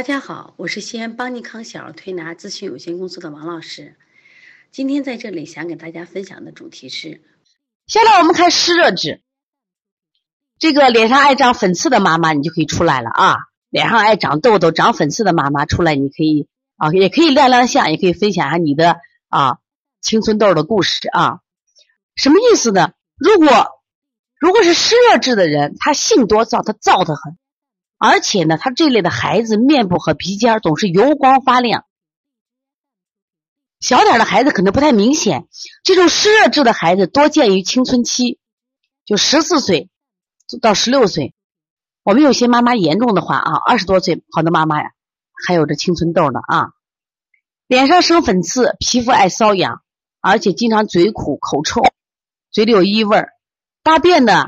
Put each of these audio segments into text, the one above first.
大家好，我是西安邦尼康小儿推拿咨询有限公司的王老师。今天在这里想给大家分享的主题是，下来我们看湿热质。这个脸上爱长粉刺的妈妈，你就可以出来了啊！脸上爱长痘痘、长粉刺的妈妈出来，你可以啊，也可以亮亮相，也可以分享一下你的啊青春痘的故事啊。什么意思呢？如果如果是湿热质的人，他性多躁，他躁得很。而且呢，他这类的孩子面部和鼻尖总是油光发亮，小点的孩子可能不太明显。这种湿热质的孩子多见于青春期，就十四岁到十六岁。我们有些妈妈严重的话啊，二十多岁好多妈妈呀，还有这青春痘呢啊，脸上生粉刺，皮肤爱瘙痒，而且经常嘴苦口臭，嘴里有异味大便呢。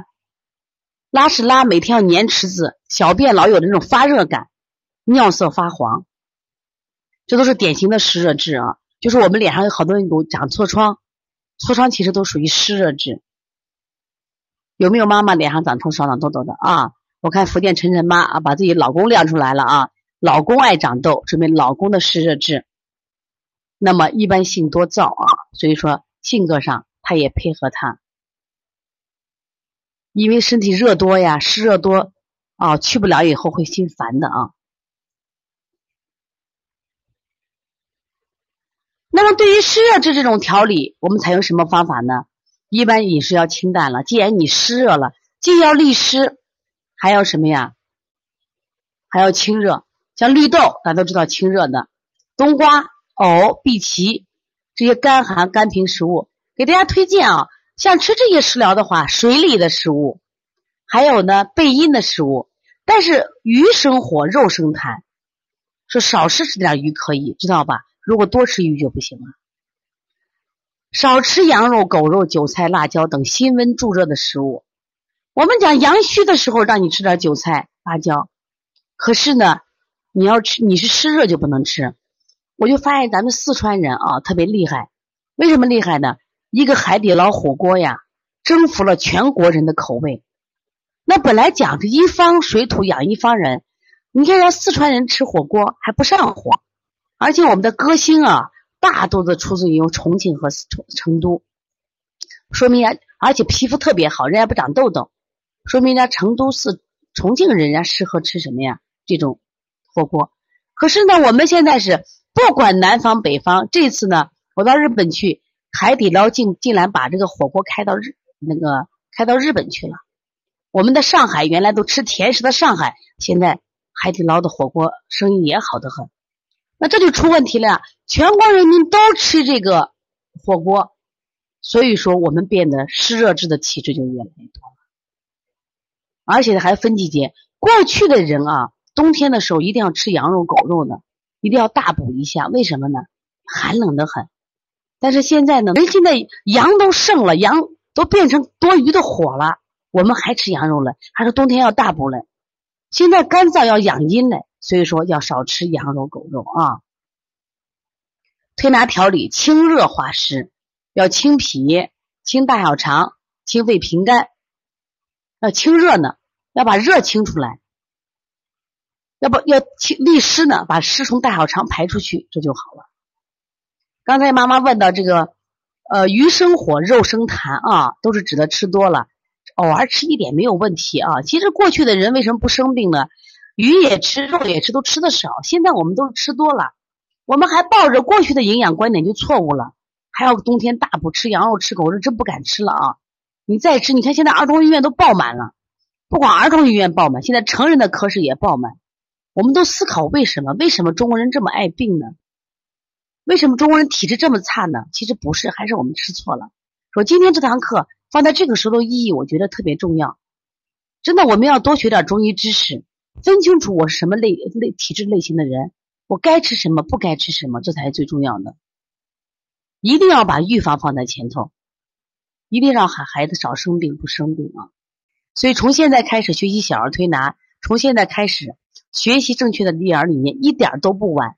拉屎拉每天要粘池子，小便老有那种发热感，尿色发黄，这都是典型的湿热质啊。就是我们脸上有好多人有长痤疮，痤疮其实都属于湿热质。有没有妈妈脸上长痤疮、长痘痘的啊？我看福建晨晨妈啊，把自己老公亮出来了啊，老公爱长痘，说明老公的湿热质。那么一般性多燥啊，所以说性格上他也配合他。因为身体热多呀，湿热多，啊，去不了以后会心烦的啊。那么对于湿热质这种调理，我们采用什么方法呢？一般饮食要清淡了。既然你湿热了，既要利湿，还要什么呀？还要清热。像绿豆，大家都知道清热的，冬瓜、藕、荸荠这些甘寒甘平食物，给大家推荐啊。像吃这些食疗的话，水里的食物，还有呢背阴的食物，但是鱼生火，肉生痰，说少吃吃点鱼可以，知道吧？如果多吃鱼就不行了。少吃羊肉、狗肉、韭菜、辣椒等辛温助热的食物。我们讲阳虚的时候，让你吃点韭菜、辣椒，可是呢，你要吃你是湿热就不能吃。我就发现咱们四川人啊特别厉害，为什么厉害呢？一个海底捞火锅呀，征服了全国人的口味。那本来讲着一方水土养一方人，你看人四川人吃火锅还不上火，而且我们的歌星啊，大多的出自于重庆和成成都，说明人而且皮肤特别好，人家不长痘痘，说明人家成都是重庆人家适合吃什么呀？这种火锅。可是呢，我们现在是不管南方北方，这次呢，我到日本去。海底捞竟竟然把这个火锅开到日那个开到日本去了。我们的上海原来都吃甜食的上海，现在海底捞的火锅生意也好得很。那这就出问题了，全国人民都吃这个火锅，所以说我们变得湿热质的体质就越来越多了。而且还分季节，过去的人啊，冬天的时候一定要吃羊肉、狗肉的，一定要大补一下。为什么呢？寒冷的很。但是现在呢，人现在阳都盛了，阳都变成多余的火了，我们还吃羊肉了，还说冬天要大补了。现在干燥要养阴嘞，所以说要少吃羊肉、狗肉啊。推拿调理清热化湿，要清脾、清大小肠、清肺平肝。要清热呢，要把热清出来；要不要清利湿呢，把湿从大小肠排出去，这就好了。刚才妈妈问到这个，呃，鱼生火，肉生痰啊，都是指的吃多了，偶尔吃一点没有问题啊。其实过去的人为什么不生病呢？鱼也吃，肉也吃，都吃的少。现在我们都吃多了，我们还抱着过去的营养观点就错误了，还要冬天大补吃羊肉、吃狗肉，真不敢吃了啊！你再吃，你看现在儿童医院都爆满了，不光儿童医院爆满，现在成人的科室也爆满。我们都思考为什么？为什么中国人这么爱病呢？为什么中国人体质这么差呢？其实不是，还是我们吃错了。说今天这堂课放在这个时候的意义，我觉得特别重要。真的，我们要多学点中医知识，分清楚我是什么类类体质类型的人，我该吃什么，不该吃什么，这才是最重要的。一定要把预防放在前头，一定让孩孩子少生病，不生病啊。所以从现在开始学习小儿推拿，从现在开始学习正确的育儿理念，一点都不晚。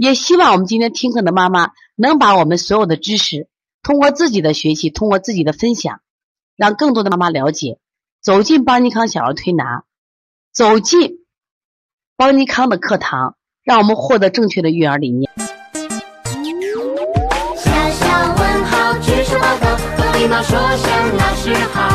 也希望我们今天听课的妈妈能把我们所有的知识，通过自己的学习，通过自己的分享，让更多的妈妈了解，走进邦尼康小儿推拿，走进邦尼康的课堂，让我们获得正确的育儿理念。小小问号，举手报告，和礼貌说声老师好。